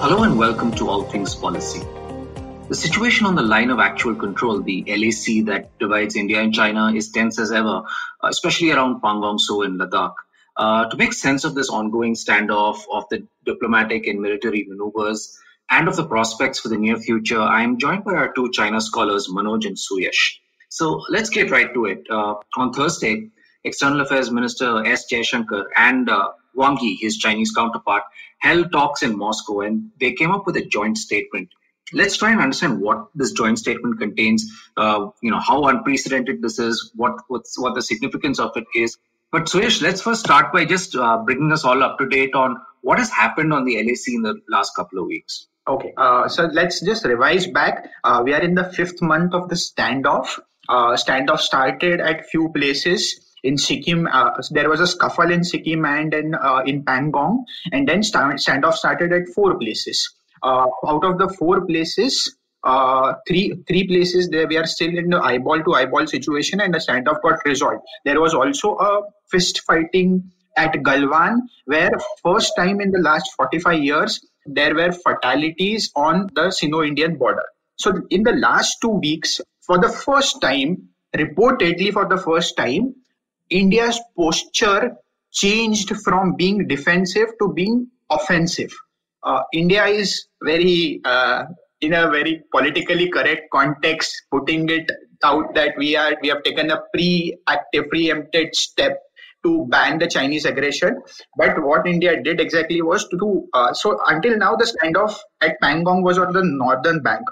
Hello and welcome to All Things Policy. The situation on the line of actual control, the LAC that divides India and China, is tense as ever, uh, especially around Pangong Tso in Ladakh. Uh, to make sense of this ongoing standoff, of the diplomatic and military maneuvers, and of the prospects for the near future, I am joined by our two China scholars, Manoj and Suyash. So let's get right to it. Uh, on Thursday, External Affairs Minister S. Jaishankar and uh, Wang Yi, his Chinese counterpart, held talks in Moscow and they came up with a joint statement. Let's try and understand what this joint statement contains. Uh, you know how unprecedented this is, what what's, what the significance of it is. But Suyash, let's first start by just uh, bringing us all up to date on what has happened on the LAC in the last couple of weeks. Okay, uh, so let's just revise back. Uh, we are in the fifth month of the standoff. Uh, standoff started at few places in Sikkim, uh, there was a scuffle in Sikkim and in, uh, in Pangong, and then stand- standoff started at four places. Uh, out of the four places, uh, three three places there we are still in the eyeball to eyeball situation, and the standoff got resolved. There was also a fist fighting at Galwan, where first time in the last 45 years there were fatalities on the Sino-Indian border. So in the last two weeks, for the first time, reportedly for the first time, India's posture changed from being defensive to being offensive. Uh, India is very, uh, in a very politically correct context, putting it out that we are we have taken a pre-active, preempted step to ban the Chinese aggression. But what India did exactly was to do uh, so. Until now, the standoff at Pangong was on the northern bank.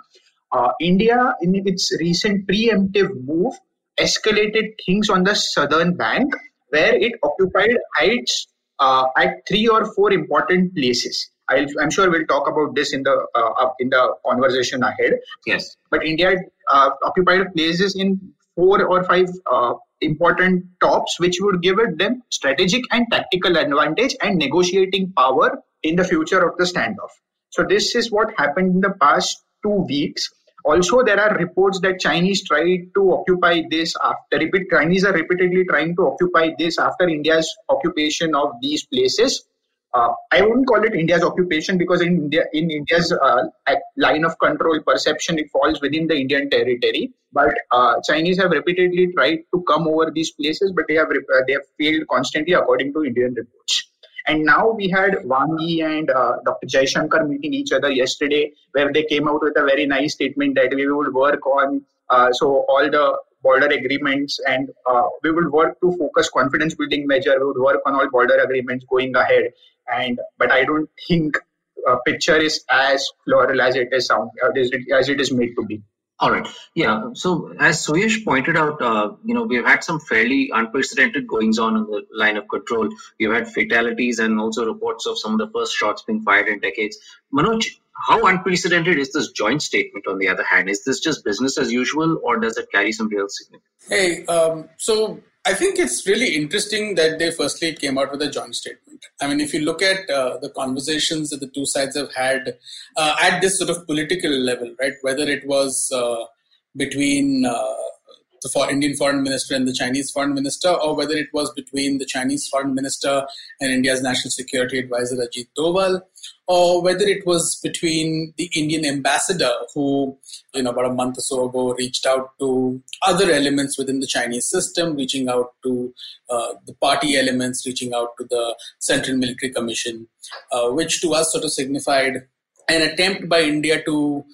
Uh, India, in its recent preemptive move, escalated things on the southern bank where it occupied heights uh, at three or four important places. i am sure we'll talk about this in the uh, in the conversation ahead. Yes. But India uh, occupied places in four or five uh, important tops, which would give it them strategic and tactical advantage and negotiating power in the future of the standoff. So this is what happened in the past two weeks. Also, there are reports that Chinese tried to occupy this after repeat. Chinese are repeatedly trying to occupy this after India's occupation of these places. Uh, I wouldn't call it India's occupation because in India, in India's uh, line of control perception, it falls within the Indian territory. But uh, Chinese have repeatedly tried to come over these places, but they have they have failed constantly, according to Indian reports. And now we had Wang Yi and uh, Dr. Jaishankar meeting each other yesterday, where they came out with a very nice statement that we would work on uh, so all the border agreements and uh, we will work to focus confidence building measure. We would work on all border agreements going ahead. And but I don't think a picture is as floral as it is sound as it is made to be. All right. Yeah. So as Suyash pointed out, uh, you know, we've had some fairly unprecedented goings on in the line of control. We've had fatalities and also reports of some of the first shots being fired in decades. Manoj, how unprecedented is this joint statement on the other hand? Is this just business as usual or does it carry some real significance? Hey, um, so I think it's really interesting that they firstly came out with a joint statement. I mean, if you look at uh, the conversations that the two sides have had uh, at this sort of political level, right, whether it was uh, between uh, the Indian foreign minister and the Chinese foreign minister, or whether it was between the Chinese foreign minister and India's national security advisor Ajit Doval, or whether it was between the Indian ambassador who, you know, about a month or so ago reached out to other elements within the Chinese system, reaching out to uh, the party elements, reaching out to the Central Military Commission, uh, which to us sort of signified an attempt by India to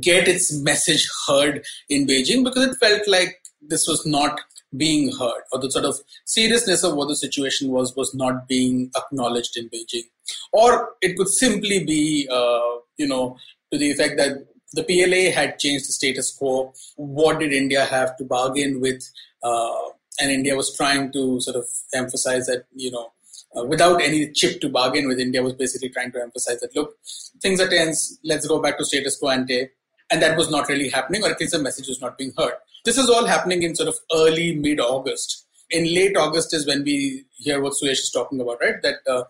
get its message heard in Beijing because it felt like this was not being heard or the sort of seriousness of what the situation was was not being acknowledged in Beijing. Or it could simply be, uh, you know, to the effect that the PLA had changed the status quo. What did India have to bargain with? Uh, and India was trying to sort of emphasize that, you know, uh, without any chip to bargain with, India was basically trying to emphasize that look, things are tense, let's go back to status quo ante. And that was not really happening, or at least the message was not being heard. This is all happening in sort of early mid August. In late August is when we hear what Suyash is talking about, right? That uh,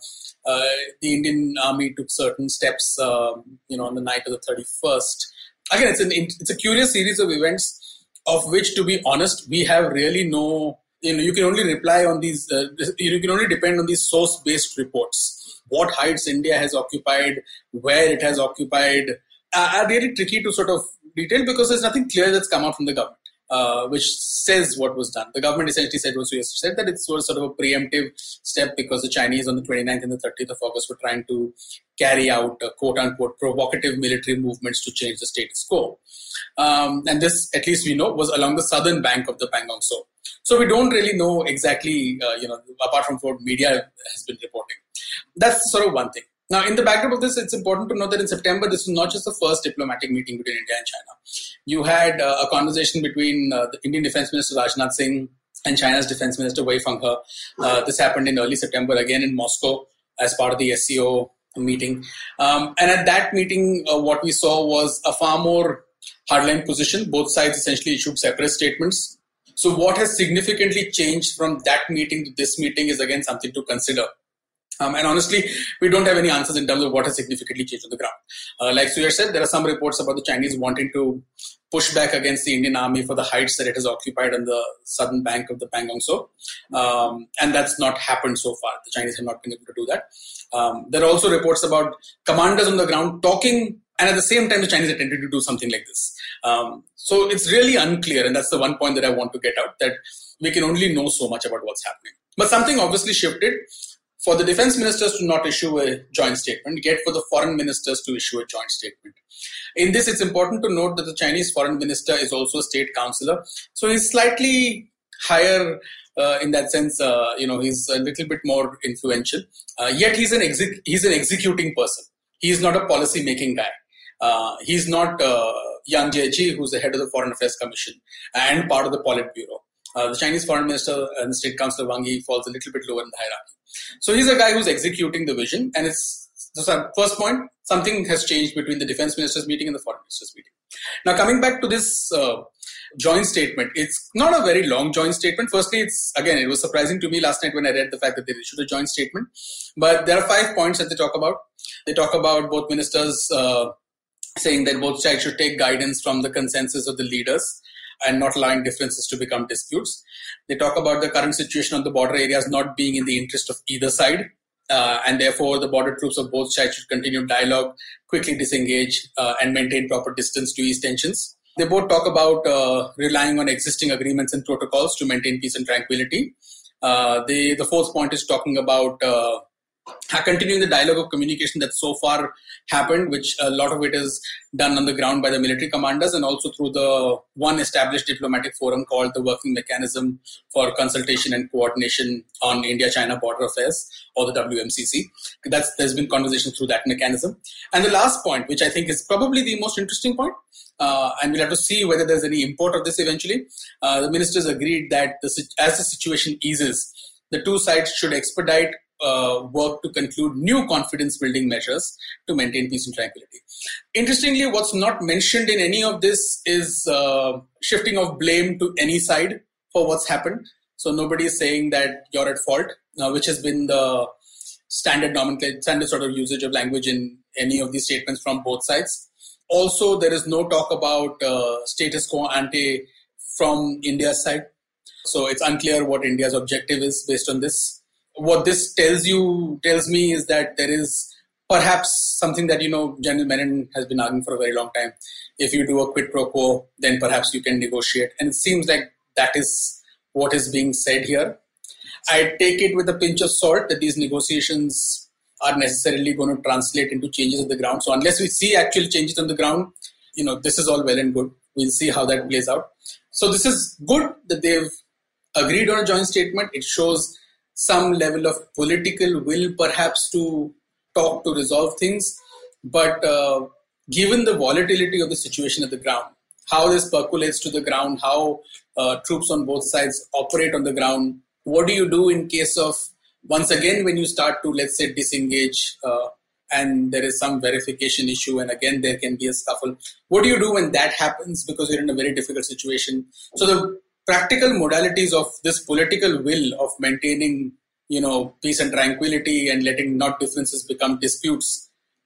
uh, the Indian army took certain steps, um, you know, on the night of the 31st. Again, it's an it's a curious series of events, of which, to be honest, we have really no you know you can only reply on these uh, you can only depend on these source based reports what heights india has occupied where it has occupied uh, are really tricky to sort of detail because there's nothing clear that's come out from the government uh, which says what was done. The government essentially said was said that it was sort of a preemptive step because the Chinese on the 29th and the 30th of August were trying to carry out uh, quote unquote provocative military movements to change the status quo. Um, and this, at least we know, was along the southern bank of the Pangong Tso. So we don't really know exactly, uh, you know, apart from what media has been reporting. That's sort of one thing. Now, in the backdrop of this, it's important to note that in September, this was not just the first diplomatic meeting between India and China. You had uh, a conversation between uh, the Indian Defense Minister Rajnath Singh and China's Defense Minister Wei Fenghe. Uh, this happened in early September, again in Moscow, as part of the SCO meeting. Um, and at that meeting, uh, what we saw was a far more hardline position. Both sides essentially issued separate statements. So, what has significantly changed from that meeting to this meeting is again something to consider. Um, and honestly, we don't have any answers in terms of what has significantly changed on the ground. Uh, like Suyash said, there are some reports about the Chinese wanting to push back against the Indian army for the heights that it has occupied on the southern bank of the Pangong Tso. Um, and that's not happened so far. The Chinese have not been able to do that. Um, there are also reports about commanders on the ground talking, and at the same time, the Chinese attempted to do something like this. Um, so it's really unclear, and that's the one point that I want to get out that we can only know so much about what's happening. But something obviously shifted for the defense ministers to not issue a joint statement, yet for the foreign ministers to issue a joint statement. In this, it's important to note that the Chinese foreign minister is also a state councillor, so he's slightly higher uh, in that sense. Uh, you know, he's a little bit more influential. Uh, yet he's an exec- he's an executing person. He's not a policy making guy. Uh, he's not uh, Yang Jiechi, who's the head of the Foreign Affairs Commission and part of the Politburo. Uh, the Chinese foreign minister and state councillor Wang Yi falls a little bit lower in the hierarchy. So he's a guy who's executing the vision, and it's so first point something has changed between the defense ministers meeting and the foreign ministers meeting. Now coming back to this uh, joint statement, it's not a very long joint statement. Firstly, it's again it was surprising to me last night when I read the fact that they issued a joint statement, but there are five points that they talk about. They talk about both ministers. Uh, saying that both sides should take guidance from the consensus of the leaders and not allowing differences to become disputes. They talk about the current situation on the border areas not being in the interest of either side. Uh, and therefore, the border troops of both sides should continue dialogue, quickly disengage, uh, and maintain proper distance to ease tensions. They both talk about uh, relying on existing agreements and protocols to maintain peace and tranquility. Uh, they, the fourth point is talking about uh, continuing the dialogue of communication that so far happened, which a lot of it is done on the ground by the military commanders and also through the one established diplomatic forum called the Working Mechanism for Consultation and Coordination on India-China Border Affairs, or the WMCC. That's there's been conversation through that mechanism. And the last point, which I think is probably the most interesting point, uh, and we'll have to see whether there's any import of this eventually. Uh, the ministers agreed that the, as the situation eases, the two sides should expedite uh, work to conclude new confidence building measures to maintain peace and tranquility. Interestingly, what's not mentioned in any of this is uh, shifting of blame to any side for what's happened. So nobody is saying that you're at fault, uh, which has been the standard nomenclature, standard sort of usage of language in any of these statements from both sides. Also, there is no talk about uh, status quo ante from India's side. So it's unclear what India's objective is based on this what this tells you tells me is that there is perhaps something that you know General Menon has been arguing for a very long time. If you do a quid pro quo, then perhaps you can negotiate, and it seems like that is what is being said here. I take it with a pinch of salt that these negotiations are necessarily going to translate into changes on the ground. So unless we see actual changes on the ground, you know this is all well and good. We'll see how that plays out. So this is good that they've agreed on a joint statement. It shows some level of political will perhaps to talk to resolve things. But uh, given the volatility of the situation at the ground, how this percolates to the ground, how uh, troops on both sides operate on the ground, what do you do in case of Once again, when you start to, let's say, disengage uh, and there is some verification issue, and again, there can be a scuffle. What do you do when that happens because you're in a very difficult situation? So, the practical modalities of this political will of maintaining you know peace and tranquility and letting not differences become disputes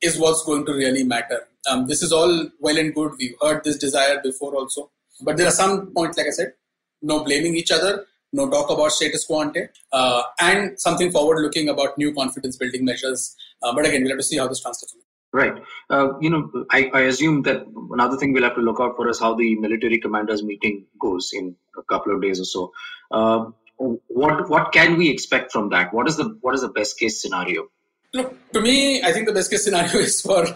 is what's going to really matter. Um, this is all well and good. We've heard this desire before also. But there are some points like i said no blaming each other no talk about status quo ante uh, and something forward looking about new confidence building measures. Uh, but again we'll have to see how this translates Right. Uh, you know, I, I, assume that another thing we'll have to look out for is how the military commanders meeting goes in a couple of days or so. Uh, what what can we expect from that? What is the what is the best case scenario? Look, to me, I think the best case scenario is for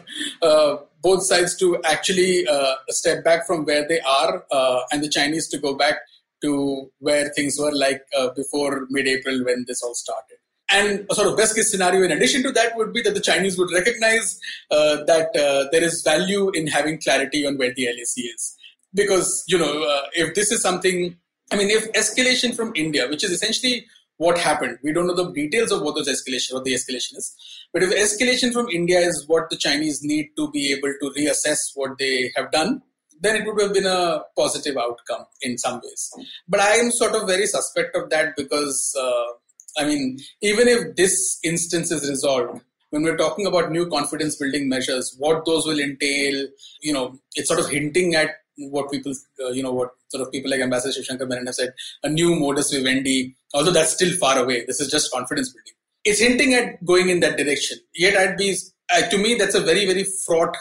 uh, both sides to actually uh, step back from where they are, uh, and the Chinese to go back to where things were like uh, before mid-April when this all started. And a sort of best case scenario, in addition to that, would be that the Chinese would recognize uh, that uh, there is value in having clarity on where the LAC is, because you know if this is something I mean, if escalation from India, which is essentially what happened, we don't know the details of what those escalation, what the escalation is, but if escalation from India is what the Chinese need to be able to reassess what they have done, then it would have been a positive outcome in some ways. But I am sort of very suspect of that because, uh, I mean, even if this instance is resolved, when we're talking about new confidence building measures, what those will entail, you know, it's sort of hinting at what people, uh, you know, what sort of people like Ambassador Shivshankar Menon have said, a new modus vivendi, although that's still far away. This is just confidence building. It's hinting at going in that direction. Yet, I'd be, uh, to me, that's a very, very fraught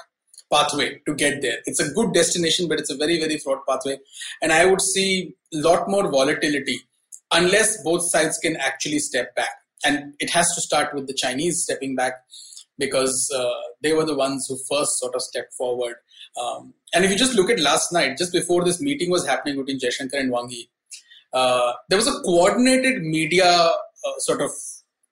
pathway to get there. It's a good destination, but it's a very, very fraught pathway. And I would see a lot more volatility unless both sides can actually step back. And it has to start with the Chinese stepping back because uh, they were the ones who first sort of stepped forward um, and if you just look at last night, just before this meeting was happening between Jaishankar and Wang Yi, uh, there was a coordinated media uh, sort of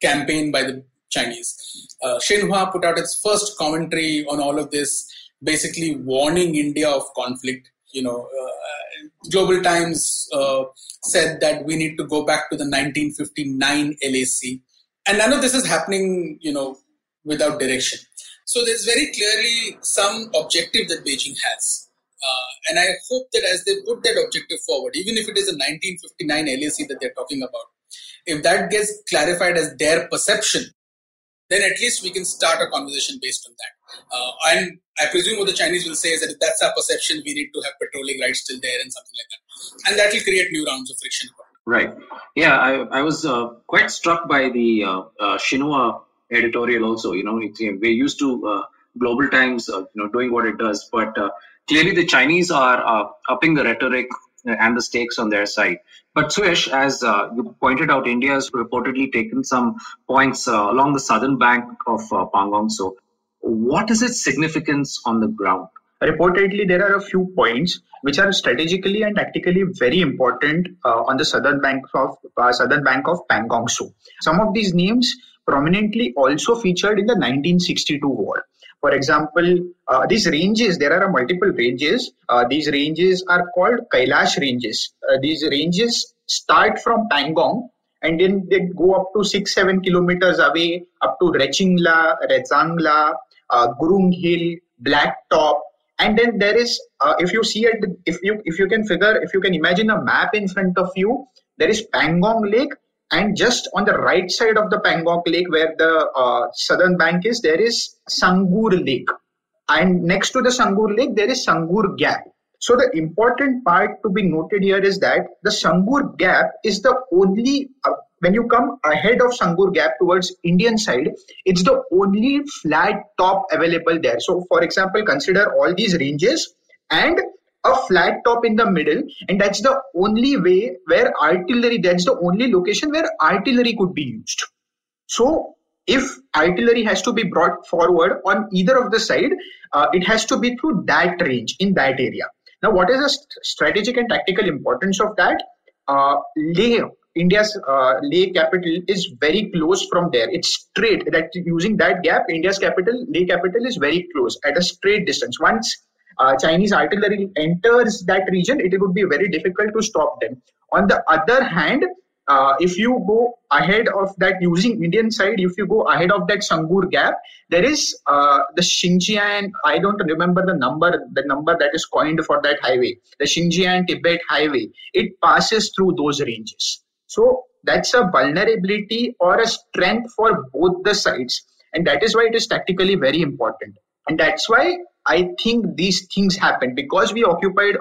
campaign by the Chinese. Uh, Xinhua put out its first commentary on all of this, basically warning India of conflict. You know, uh, Global Times uh, said that we need to go back to the 1959 LAC, and none of this is happening. You know, without direction. So there's very clearly some objective that Beijing has. Uh, and I hope that as they put that objective forward, even if it is a 1959 LAC that they're talking about, if that gets clarified as their perception, then at least we can start a conversation based on that. Uh, and I presume what the Chinese will say is that if that's our perception, we need to have patrolling rights still there and something like that. And that will create new rounds of friction. Right. Yeah, I, I was uh, quite struck by the uh, uh editorial also. You know, we're used to uh, Global Times, uh, you know, doing what it does, but uh, clearly the Chinese are upping the rhetoric and the stakes on their side. But Suyash, as uh, you pointed out, India has reportedly taken some points uh, along the southern bank of uh, Pangong. So, what is its significance on the ground? Reportedly, there are a few points which are strategically and tactically very important on the southern bank of southern bank of Pangong. So, some of these names prominently also featured in the 1962 war. For example, uh, these ranges, there are multiple ranges. Uh, these ranges are called Kailash ranges. Uh, these ranges start from Pangong and then they go up to six, seven kilometers away, up to Rechingla, Redzangla, uh, Gurung Hill, Blacktop. And then there is, uh, if you see it, if you if you can figure, if you can imagine a map in front of you, there is Pangong Lake, and just on the right side of the Pangong Lake, where the uh, southern bank is, there is Sangur Lake. And next to the Sangur Lake, there is Sangur Gap. So the important part to be noted here is that the Sangur Gap is the only, uh, when you come ahead of Sangur Gap towards Indian side, it's the only flat top available there. So for example, consider all these ranges and a flat top in the middle and that's the only way where artillery that's the only location where artillery could be used. So if artillery has to be brought forward on either of the side uh, it has to be through that range in that area. Now what is the st- strategic and tactical importance of that? Uh, india's uh, leh capital is very close from there it's straight that using that gap india's capital leh capital is very close at a straight distance once uh, Chinese artillery enters that region, it would be very difficult to stop them. On the other hand, uh, if you go ahead of that using Indian side, if you go ahead of that Sangur Gap, there is uh, the Xinjiang. I don't remember the number, the number that is coined for that highway, the Xinjiang Tibet Highway. It passes through those ranges. So that's a vulnerability or a strength for both the sides, and that is why it is tactically very important. And that's why I think these things happen because we occupied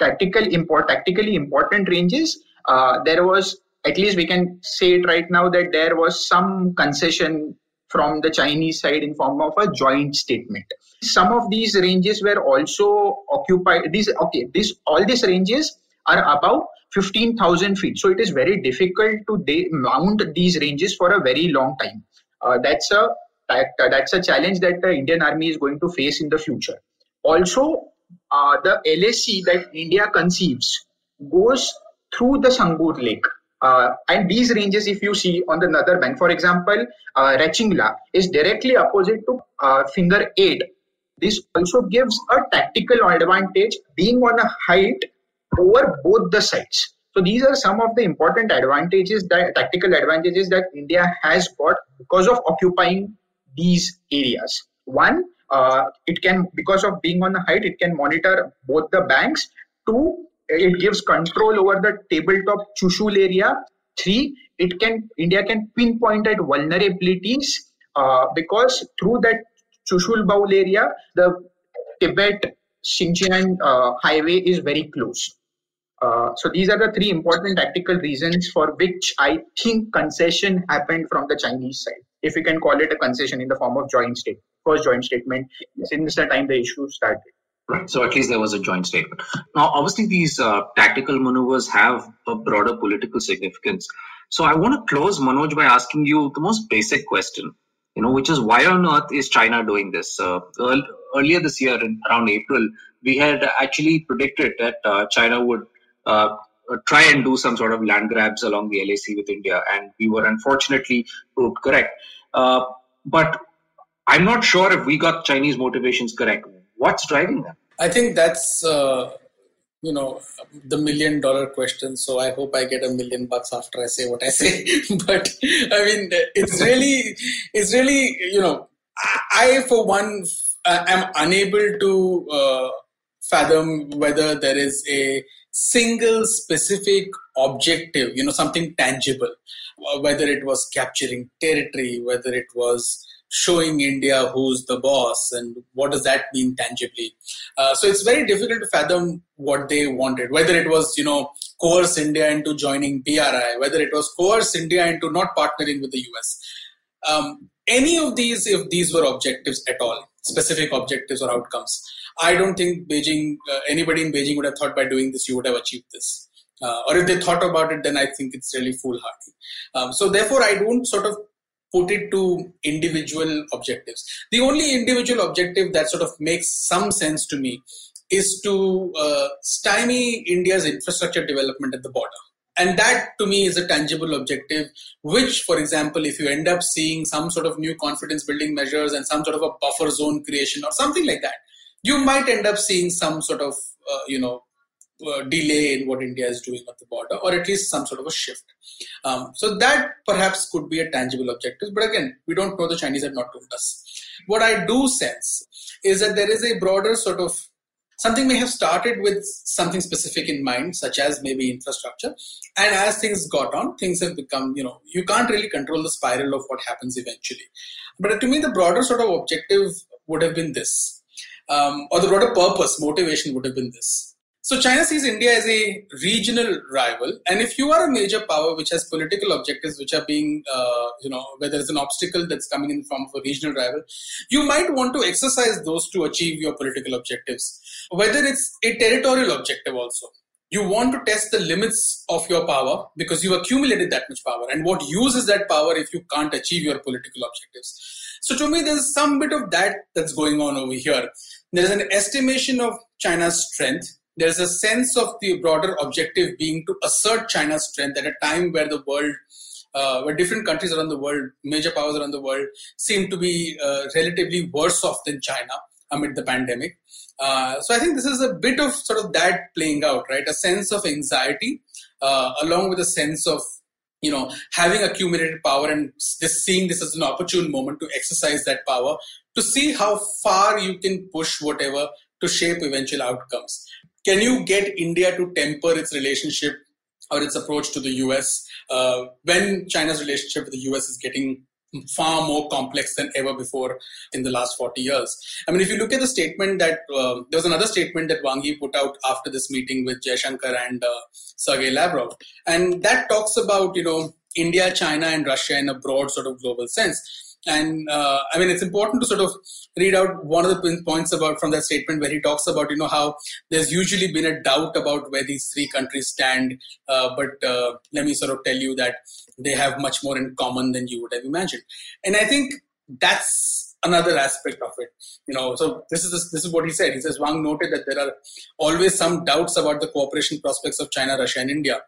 tactical import tactically important ranges. Uh, there was at least we can say it right now that there was some concession from the Chinese side in form of a joint statement. Some of these ranges were also occupied. These okay, this all these ranges are above 15,000 feet. So it is very difficult to de- mount these ranges for a very long time. Uh, that's a that, uh, that's a challenge that the Indian Army is going to face in the future. Also, uh, the LAC that India conceives goes through the Sangur Lake. Uh, and these ranges, if you see on the other bank, for example, uh, Rachingla is directly opposite to uh, finger 8. This also gives a tactical advantage being on a height over both the sides. So these are some of the important advantages that tactical advantages that India has got because of occupying these areas. One, uh, it can because of being on the height, it can monitor both the banks. Two, it gives control over the tabletop chushul area three it can india can pinpoint at vulnerabilities uh, because through that chushul bowl area the tibet xinjiang uh, highway is very close uh, so these are the three important tactical reasons for which i think concession happened from the chinese side if we can call it a concession in the form of joint state first joint statement since the time the issue started Right. So at least there was a joint statement. Now, obviously, these uh, tactical maneuvers have a broader political significance. So I want to close, Manoj, by asking you the most basic question, you know, which is why on earth is China doing this? Uh, earlier this year, in, around April, we had actually predicted that uh, China would uh, try and do some sort of land grabs along the LAC with India, and we were unfortunately proved correct. Uh, but I'm not sure if we got Chinese motivations correct What's driving them? I think that's uh, you know the million dollar question. So I hope I get a million bucks after I say what I say. but I mean, it's really, it's really you know, I for one am unable to uh, fathom whether there is a single specific objective, you know, something tangible, whether it was capturing territory, whether it was showing India who's the boss and what does that mean tangibly. Uh, so it's very difficult to fathom what they wanted, whether it was, you know, coerce India into joining BRI, whether it was coerce India into not partnering with the US. Um, any of these, if these were objectives at all, specific objectives or outcomes, I don't think Beijing, uh, anybody in Beijing would have thought by doing this you would have achieved this. Uh, or if they thought about it, then I think it's really foolhardy. Um, so therefore, I don't sort of put it to individual objectives. The only individual objective that sort of makes some sense to me is to uh, stymie India's infrastructure development at the border. And that to me is a tangible objective, which, for example, if you end up seeing some sort of new confidence building measures and some sort of a buffer zone creation or something like that, you might end up seeing some sort of, uh, you know, uh, delay in what India is doing at the border, or at least some sort of a shift. Um, so that perhaps could be a tangible objective. But again, we don't know. The Chinese have not told us. What I do sense is that there is a broader sort of something may have started with something specific in mind, such as maybe infrastructure, and as things got on, things have become you know you can't really control the spiral of what happens eventually. But to me, the broader sort of objective would have been this. Um, or the broader purpose, motivation would have been this so China sees India as a regional rival, and if you are a major power which has political objectives which are being, uh, you know, where there is an obstacle that's coming in the form of a regional rival, you might want to exercise those to achieve your political objectives. Whether it's a territorial objective also, you want to test the limits of your power because you've accumulated that much power, and what use is that power if you can't achieve your political objectives. So to me, there's some bit of that that's going on over here. There's an estimation of China's strength there's a sense of the broader objective being to assert China's strength at a time where the world, uh, where different countries around the world, major powers around the world, seem to be uh, relatively worse off than China amid the pandemic. Uh, so I think this is a bit of sort of that playing out, right? A sense of anxiety, uh, along with a sense of you know, having accumulated power and this, seeing this as an opportune moment to exercise that power to see how far you can push whatever to shape eventual outcomes. Can you get India to temper its relationship or its approach to the US uh, when China's relationship with the US is getting far more complex than ever before in the last 40 years. I mean, if you look at the statement that uh, there was another statement that Wang Yi put out after this meeting with Jaishankar and uh, Sergei Lavrov, and that talks about, you know, India, China, and Russia in a broad sort of global sense. And uh, I mean, it's important to sort of read out one of the points about from that statement where he talks about, you know, how there's usually been a doubt about where these three countries stand. Uh, but uh, let me sort of tell you that they have much more in common than you would have imagined. And I think that's another aspect of it. You know, so this is this is what he said. He says Wang noted that there are always some doubts about the cooperation prospects of China, Russia, and India.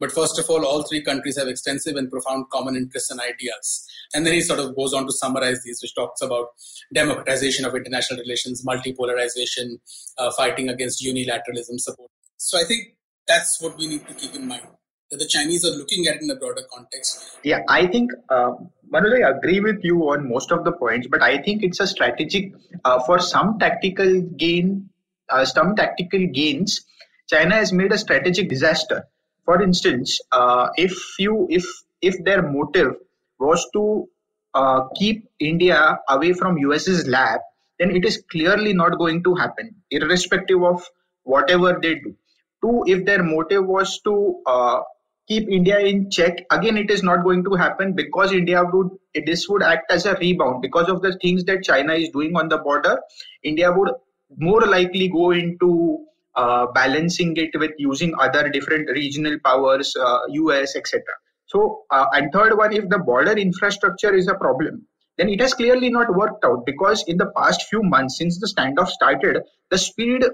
But first of all, all three countries have extensive and profound common interests and ideas. And then he sort of goes on to summarize these, which talks about democratization of international relations, multipolarization, uh, fighting against unilateralism, support. So I think that's what we need to keep in mind that the Chinese are looking at in a broader context. Yeah, I think, uh, Manoj, I agree with you on most of the points, but I think it's a strategic uh, for some tactical gain, uh, some tactical gains. China has made a strategic disaster for instance, uh, if you if if their motive was to uh, keep India away from US's lap, then it is clearly not going to happen, irrespective of whatever they do. Two, if their motive was to uh, keep India in check, again it is not going to happen because India would this would act as a rebound because of the things that China is doing on the border. India would more likely go into uh, balancing it with using other different regional powers, uh, US, etc. So, uh, and third one, if the border infrastructure is a problem, then it has clearly not worked out because in the past few months since the standoff started, the speed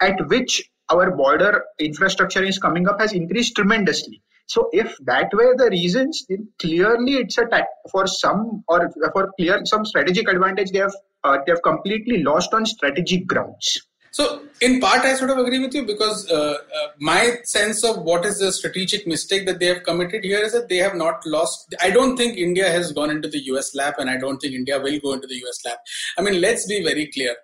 at which our border infrastructure is coming up has increased tremendously. So if that were the reasons, then clearly it's a ta- for some or for clear some strategic advantage they have uh, they have completely lost on strategic grounds. So, in part, I sort of agree with you because uh, uh, my sense of what is the strategic mistake that they have committed here is that they have not lost. I don't think India has gone into the US lap, and I don't think India will go into the US lap. I mean, let's be very clear.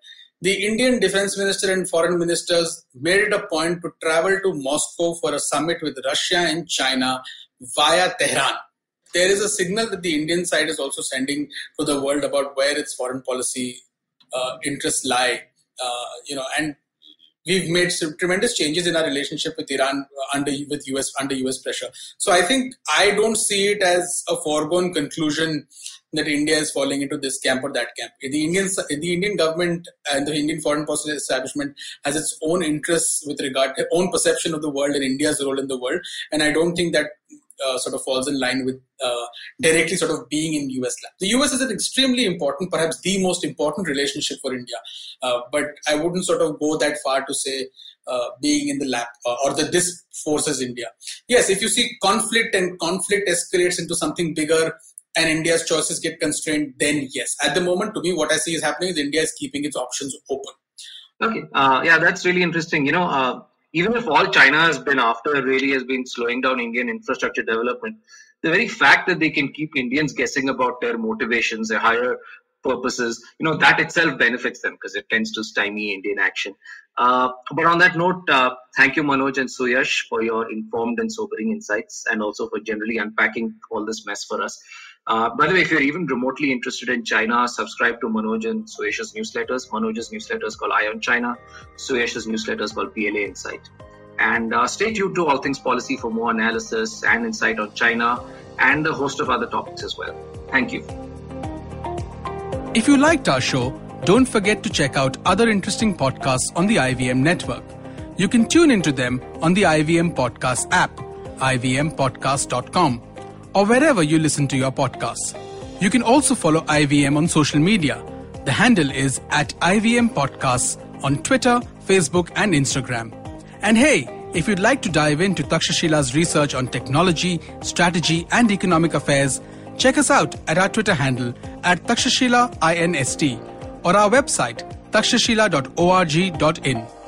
The Indian defense minister and foreign ministers made it a point to travel to Moscow for a summit with Russia and China via Tehran. There is a signal that the Indian side is also sending to the world about where its foreign policy uh, interests lie Uh, you know, and we've made some tremendous changes in our relationship with Iran under with US under US pressure. So I think I don't see it as a foregone conclusion that India is falling into this camp or that camp. The Indian the Indian government and the Indian foreign policy establishment has its own interests with regard to own perception of the world and India's role in the world, and I don't think that uh, sort of falls in line with uh, directly sort of being in US lab. The US is an extremely important, perhaps the most important relationship for India, uh, but I wouldn't sort of go that far to say uh, being in the lab uh, or that this forces India. Yes, if you see conflict and conflict escalates into something bigger and India's choices get constrained, then yes. At the moment, to me, what I see is happening is India is keeping its options open. Okay, uh, yeah, that's really interesting. You know, even if all China has been after really has been slowing down Indian infrastructure development, the very fact that they can keep Indians guessing about their motivations, their higher purposes, you know, that itself benefits them because it tends to stymie Indian action. Uh, but on that note, uh, thank you, Manoj and Suyash, for your informed and sobering insights and also for generally unpacking all this mess for us. Uh, by the way, if you're even remotely interested in China, subscribe to Manoj and Suyash's newsletters. Manoj's newsletter is called Eye on China. Suyash's newsletter is called PLA Insight. And uh, stay tuned to All Things Policy for more analysis and insight on China and a host of other topics as well. Thank you. If you liked our show, don't forget to check out other interesting podcasts on the IVM network. You can tune into them on the IVM Podcast app, ivmpodcast.com or wherever you listen to your podcasts. You can also follow IVM on social media. The handle is at IVM Podcasts on Twitter, Facebook, and Instagram. And hey, if you'd like to dive into Takshashila's research on technology, strategy, and economic affairs, check us out at our Twitter handle at Takshashila INST or our website takshashila.org.in.